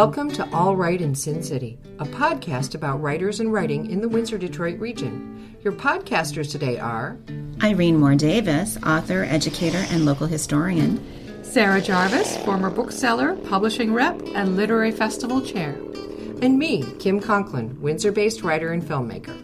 Welcome to All Right in Sin City, a podcast about writers and writing in the Windsor Detroit region. Your podcasters today are Irene Moore Davis, author, educator, and local historian. Sarah Jarvis, former bookseller, publishing rep, and literary festival chair. And me, Kim Conklin, Windsor based writer and filmmaker.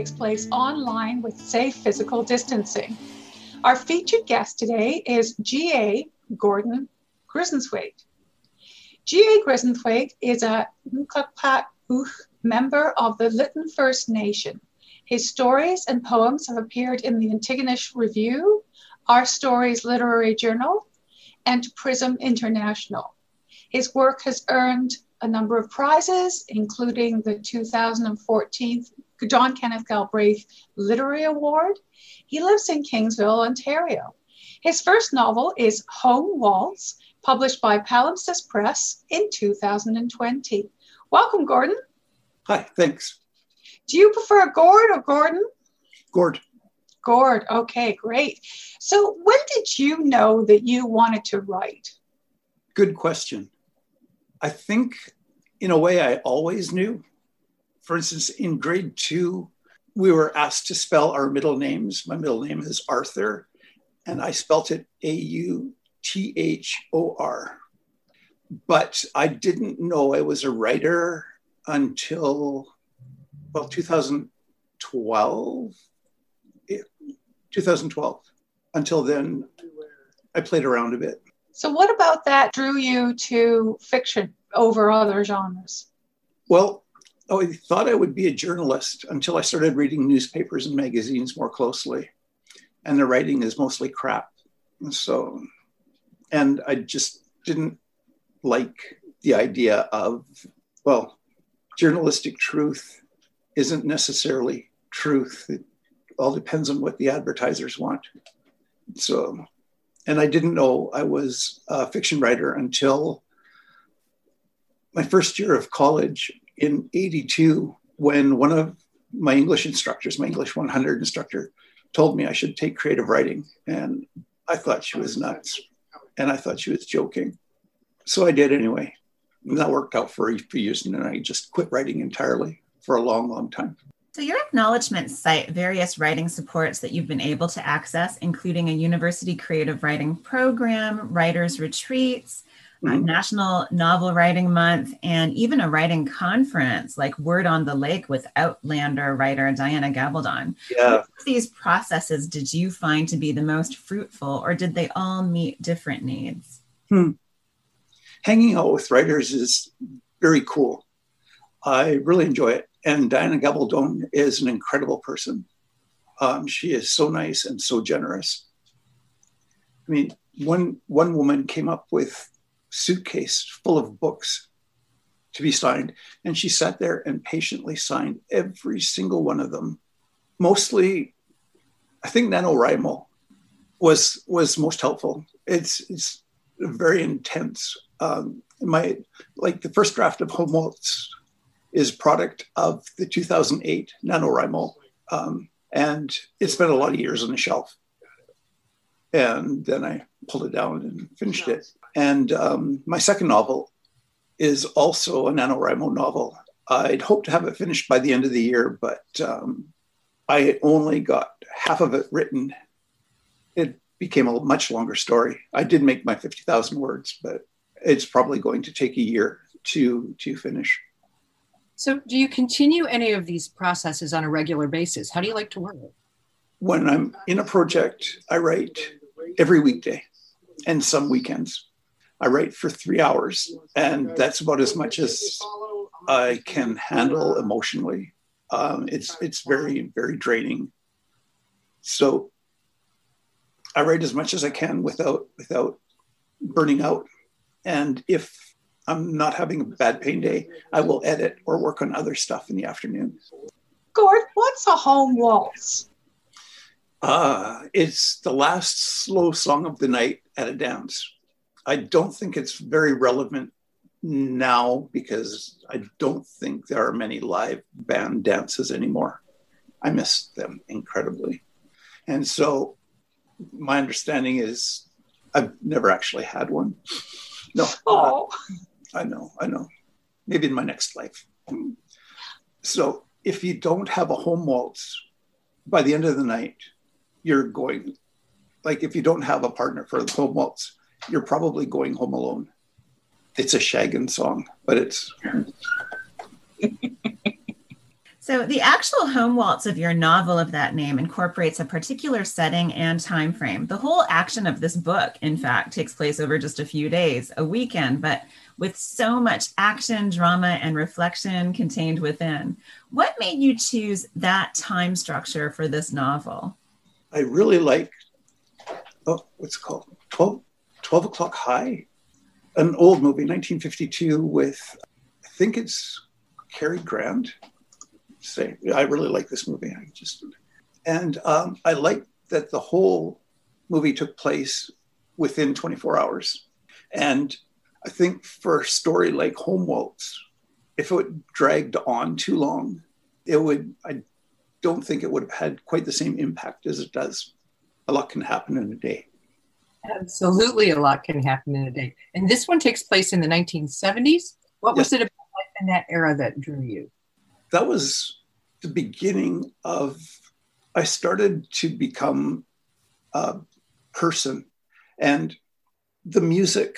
Takes place online with safe physical distancing. Our featured guest today is G.A. Gordon Grisenthwaite. G.A. Grisenthwaite is a member of the Lytton First Nation. His stories and poems have appeared in the Antigonish Review, Our Stories Literary Journal, and Prism International. His work has earned a number of prizes, including the 2014 John Kenneth Galbraith Literary Award. He lives in Kingsville, Ontario. His first novel is Home Waltz, published by Palimpsest Press in 2020. Welcome, Gordon. Hi, thanks. Do you prefer Gord or Gordon? Gord. Gord, okay, great. So, when did you know that you wanted to write? Good question. I think, in a way, I always knew for instance, in grade two, we were asked to spell our middle names. My middle name is Arthur, and I spelt it A U T H O R. But I didn't know I was a writer until, well, 2012. 2012. Until then, I played around a bit. So, what about that drew you to fiction over other genres? Well, oh, I thought I would be a journalist until I started reading newspapers and magazines more closely. And the writing is mostly crap. So, and I just didn't like the idea of, well, journalistic truth isn't necessarily truth. It all depends on what the advertisers want. So, and I didn't know I was a fiction writer until my first year of college in 82 when one of my English instructors, my English 100 instructor, told me I should take creative writing. And I thought she was nuts. And I thought she was joking. So I did anyway. And that worked out for a few years. And then I just quit writing entirely for a long, long time. So, your acknowledgments cite various writing supports that you've been able to access, including a university creative writing program, writers' retreats, mm-hmm. National Novel Writing Month, and even a writing conference like Word on the Lake with Outlander writer Diana Gabaldon. Yeah. these processes did you find to be the most fruitful, or did they all meet different needs? Hmm. Hanging out with writers is very cool. I really enjoy it. And Diana Gabaldon is an incredible person. Um, she is so nice and so generous. I mean, one one woman came up with suitcase full of books to be signed. And she sat there and patiently signed every single one of them. Mostly, I think NaNoWriMo was was most helpful. It's it's very intense. Um, my like the first draft of Waltz is product of the 2008 NaNoWriMo, um, and it's been a lot of years on the shelf. And then I pulled it down and finished it. And um, my second novel is also a NaNoWriMo novel. I'd hoped to have it finished by the end of the year, but um, I only got half of it written. It became a much longer story. I did make my 50,000 words, but it's probably going to take a year to, to finish. So, do you continue any of these processes on a regular basis? How do you like to work? When I'm in a project, I write every weekday and some weekends. I write for three hours, and that's about as much as I can handle emotionally. Um, it's it's very very draining. So I write as much as I can without without burning out. And if I'm not having a bad pain day, I will edit or work on other stuff in the afternoon. Gord, what's a home waltz? Uh, it's the last slow song of the night at a dance. I don't think it's very relevant now because I don't think there are many live band dances anymore. I miss them incredibly. And so my understanding is I've never actually had one. No. Oh. I know, I know. Maybe in my next life. So if you don't have a home waltz by the end of the night, you're going like if you don't have a partner for the home waltz, you're probably going home alone. It's a shaggin song, but it's So the actual home waltz of your novel of that name incorporates a particular setting and time frame. The whole action of this book, in fact, takes place over just a few days, a weekend, but with so much action, drama, and reflection contained within. What made you choose that time structure for this novel? I really like oh, what's it called 12, 12 o'clock high, an old movie, 1952, with I think it's Cary Grant say I really like this movie. I just and um, I like that the whole movie took place within 24 hours. And I think for a story like Home Waltz, if it dragged on too long, it would. I don't think it would have had quite the same impact as it does. A lot can happen in a day. Absolutely, a lot can happen in a day. And this one takes place in the 1970s. What was it about life in that era that drew you? that was the beginning of I started to become a person and the music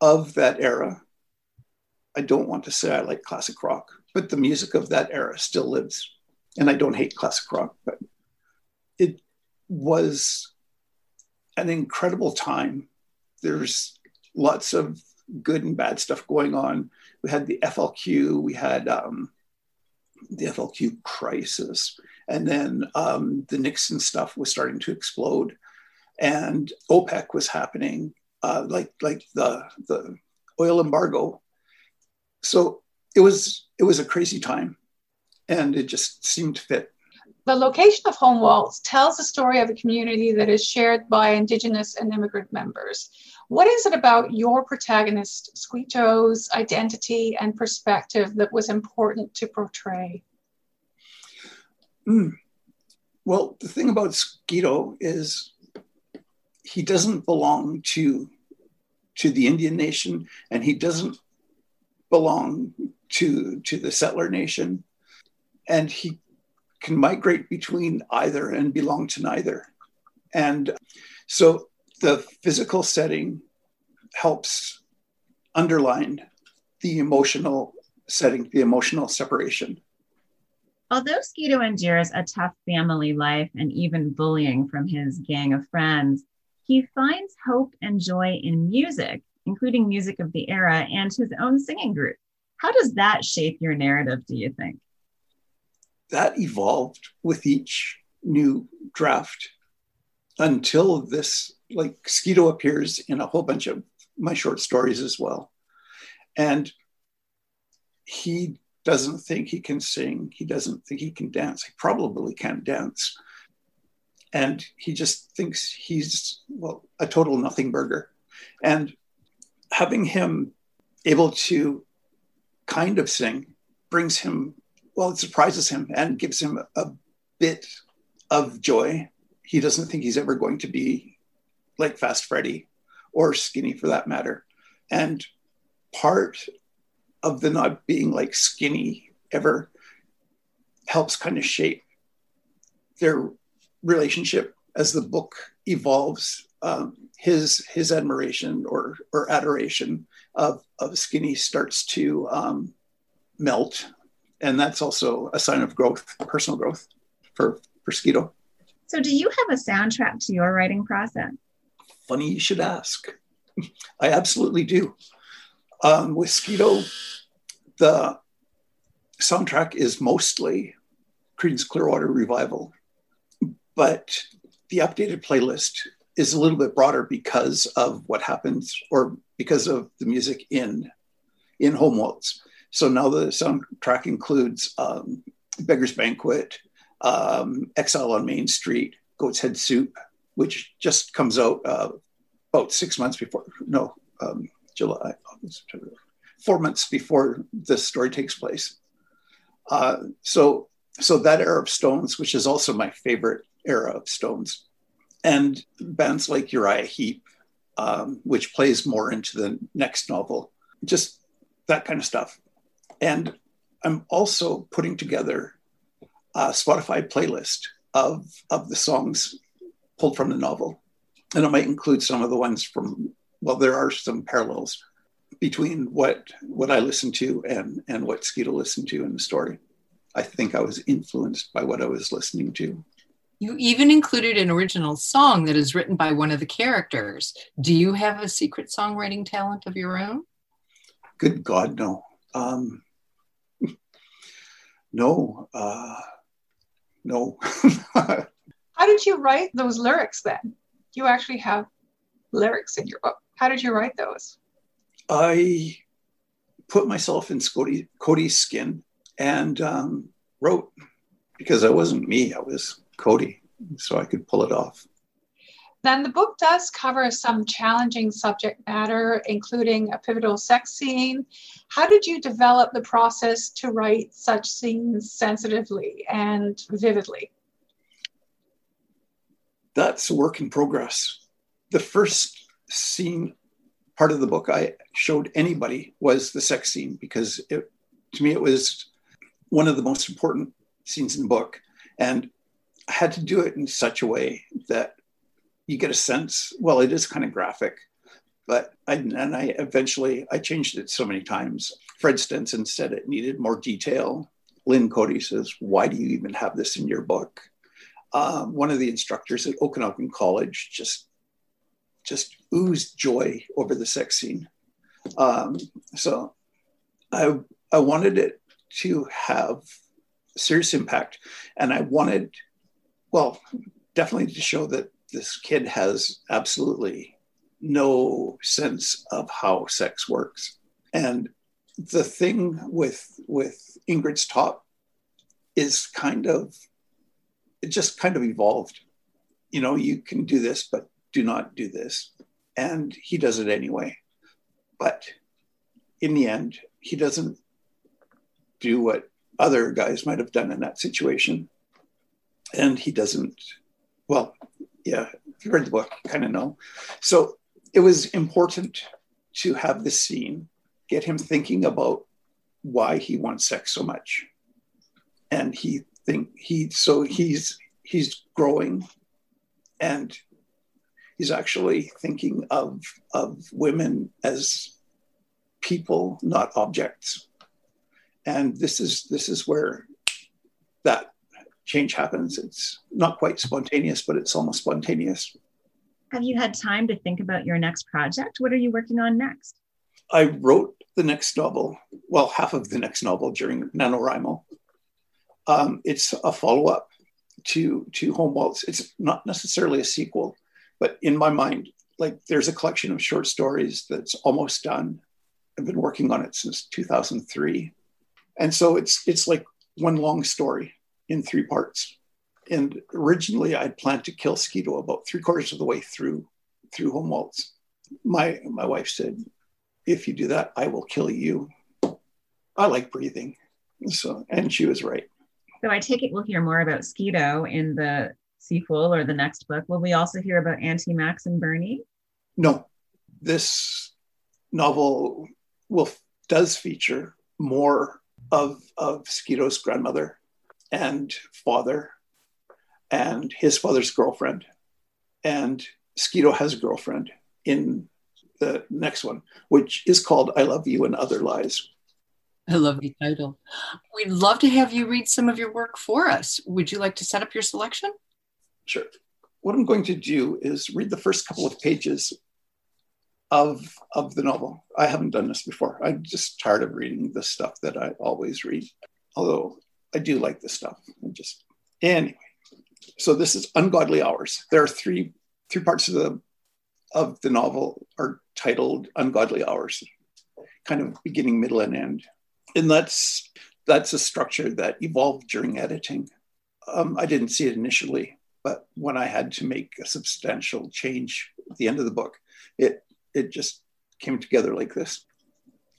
of that era. I don't want to say I like classic rock, but the music of that era still lives. And I don't hate classic rock, but it was an incredible time. There's lots of good and bad stuff going on. We had the FLQ, we had um, the FLQ crisis. And then um, the Nixon stuff was starting to explode, and OPEC was happening, uh, like like the the oil embargo. So it was it was a crazy time, and it just seemed to fit. The location of Home Waltz tells the story of a community that is shared by Indigenous and immigrant members. What is it about your protagonist, Joe's identity and perspective that was important to portray? Mm. Well, the thing about Skeeto is he doesn't belong to to the Indian nation, and he doesn't belong to to the settler nation, and he can migrate between either and belong to neither. And so the physical setting helps underline the emotional setting, the emotional separation. Although Skeeto endures a tough family life and even bullying from his gang of friends, he finds hope and joy in music, including music of the era and his own singing group. How does that shape your narrative, do you think? That evolved with each new draft until this like Skeeto appears in a whole bunch of my short stories as well. And he doesn't think he can sing. He doesn't think he can dance. He probably can't dance. And he just thinks he's, well, a total nothing burger. And having him able to kind of sing brings him, well, it surprises him and gives him a bit of joy. He doesn't think he's ever going to be like Fast Freddy or Skinny for that matter. And part of the not being like Skinny ever helps kind of shape their relationship as the book evolves. Um, his his admiration or or adoration of of Skinny starts to um, melt, and that's also a sign of growth, personal growth for for Skeeto. So, do you have a soundtrack to your writing process? Funny you should ask. I absolutely do. Um, with Skeeto, the soundtrack is mostly Creedence Clearwater Revival, but the updated playlist is a little bit broader because of what happens or because of the music in in Home Waltz. So now the soundtrack includes um, Beggar's Banquet, um, Exile on Main Street, Goat's Head Soup, which just comes out uh, about six months before, no, um, July, August, four months before this story takes place. Uh, so, so that era of Stones, which is also my favorite era of Stones, and bands like Uriah Heep, um, which plays more into the next novel, just that kind of stuff. And I'm also putting together a Spotify playlist of, of the songs pulled from the novel. And it might include some of the ones from, well, there are some parallels between what what I listened to and and what Skeeto listened to in the story. I think I was influenced by what I was listening to. You even included an original song that is written by one of the characters. Do you have a secret songwriting talent of your own? Good God, no. Um, no, uh, no. How did you write those lyrics then? You actually have lyrics in your book. How did you write those? I put myself in Cody, Cody's skin and um, wrote because I wasn't me, I was Cody, so I could pull it off. Then the book does cover some challenging subject matter, including a pivotal sex scene. How did you develop the process to write such scenes sensitively and vividly? That's a work in progress. The first scene part of the book I showed anybody was the sex scene because it, to me it was one of the most important scenes in the book. And I had to do it in such a way that you get a sense, well, it is kind of graphic, but I, and I eventually, I changed it so many times. Fred Stenson said it needed more detail. Lynn Coady says, why do you even have this in your book? Um, one of the instructors at Okanagan College just just oozed joy over the sex scene. Um, so I I wanted it to have serious impact, and I wanted, well, definitely to show that this kid has absolutely no sense of how sex works. And the thing with with Ingrid's top is kind of it just kind of evolved. You know, you can do this, but do not do this. And he does it anyway. But in the end, he doesn't do what other guys might have done in that situation. And he doesn't, well, yeah, if you read the book, kind of know. So it was important to have this scene get him thinking about why he wants sex so much. And he think he so he's he's growing and he's actually thinking of, of women as people, not objects. And this is this is where that change happens. It's not quite spontaneous, but it's almost spontaneous. Have you had time to think about your next project? What are you working on next? I wrote the next novel, well, half of the next novel during NaNoWriMo. Um, it's a follow up to, to Home Waltz. It's not necessarily a sequel, but in my mind, like there's a collection of short stories that's almost done. I've been working on it since 2003. And so it's it's like one long story in three parts. And originally I'd planned to kill Skeeto about three quarters of the way through through Home Waltz. My my wife said, if you do that, I will kill you. I like breathing. So and she was right. So I take it we'll hear more about Skeeto in the sequel or the next book. Will we also hear about Auntie Max and Bernie? No. This novel will does feature more of, of Skeeto's grandmother and father and his father's girlfriend. And Skeeto has a girlfriend in the next one, which is called I Love You and Other Lies. I love the title. We'd love to have you read some of your work for us. Would you like to set up your selection? Sure. What I'm going to do is read the first couple of pages of, of the novel. I haven't done this before. I'm just tired of reading the stuff that I always read, although I do like this stuff. And just anyway. So this is Ungodly Hours. There are three three parts of the of the novel are titled Ungodly Hours, kind of beginning, middle, and end. And that's that's a structure that evolved during editing. Um, I didn't see it initially, but when I had to make a substantial change at the end of the book, it it just came together like this.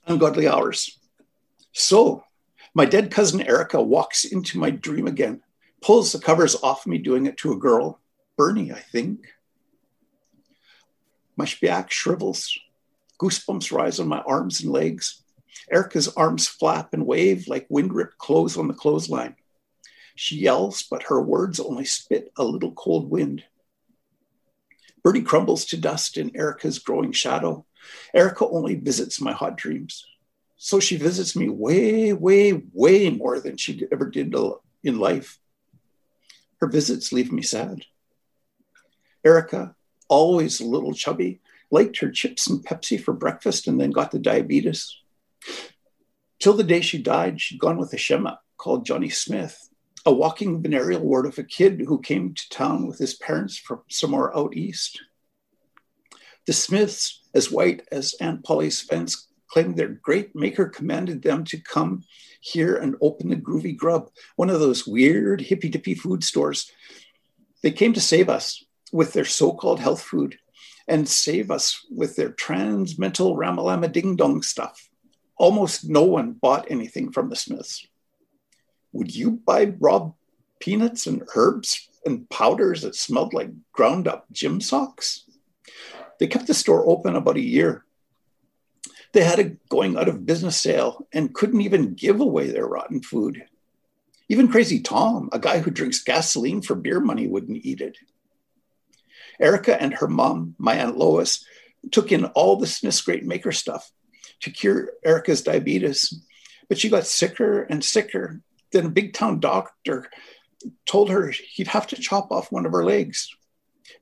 Ungodly hours. So my dead cousin Erica walks into my dream again, pulls the covers off me, doing it to a girl, Bernie, I think. My back shrivels. Goosebumps rise on my arms and legs. Erica's arms flap and wave like wind ripped clothes on the clothesline. She yells, but her words only spit a little cold wind. Bertie crumbles to dust in Erica's growing shadow. Erica only visits my hot dreams. So she visits me way, way, way more than she ever did in life. Her visits leave me sad. Erica, always a little chubby, liked her chips and Pepsi for breakfast and then got the diabetes. Till the day she died, she'd gone with a Shema called Johnny Smith, a walking venereal ward of a kid who came to town with his parents from somewhere out east. The Smiths, as white as Aunt Polly's fence, claimed their great maker commanded them to come here and open the Groovy Grub, one of those weird hippy dippy food stores. They came to save us with their so called health food and save us with their trans mental ramalama ding dong stuff. Almost no one bought anything from the Smiths. Would you buy raw peanuts and herbs and powders that smelled like ground up gym socks? They kept the store open about a year they had a going out of business sale and couldn't even give away their rotten food. Even Crazy Tom, a guy who drinks gasoline for beer money, wouldn't eat it. Erica and her mom, my Aunt Lois, took in all the Smith's Great Maker stuff to cure Erica's diabetes. But she got sicker and sicker. Then a big town doctor told her he'd have to chop off one of her legs.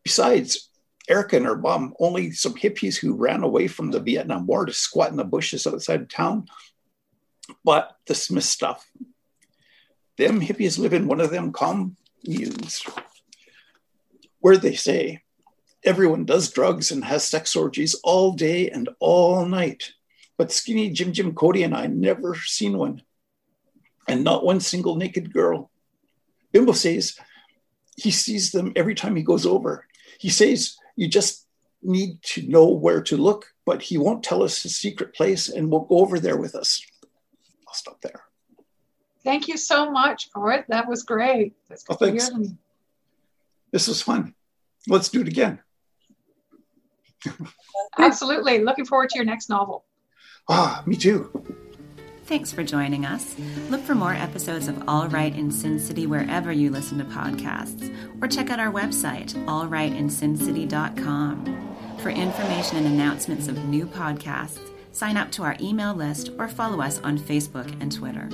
Besides, Erica and her mom, only some hippies who ran away from the Vietnam War to squat in the bushes outside of town. But the Smith stuff, them hippies live in one of them communes where they say everyone does drugs and has sex orgies all day and all night. But skinny Jim Jim Cody and I never seen one. And not one single naked girl. Bimbo says he sees them every time he goes over. He says you just need to know where to look, but he won't tell us his secret place and we'll go over there with us. I'll stop there. Thank you so much, Gord. That was great. That's oh, thanks. This was fun. Let's do it again. Absolutely. Looking forward to your next novel. Ah, me too. Thanks for joining us. Look for more episodes of All Right in Sin City wherever you listen to podcasts, or check out our website, allrightinsincity.com. For information and announcements of new podcasts, sign up to our email list or follow us on Facebook and Twitter.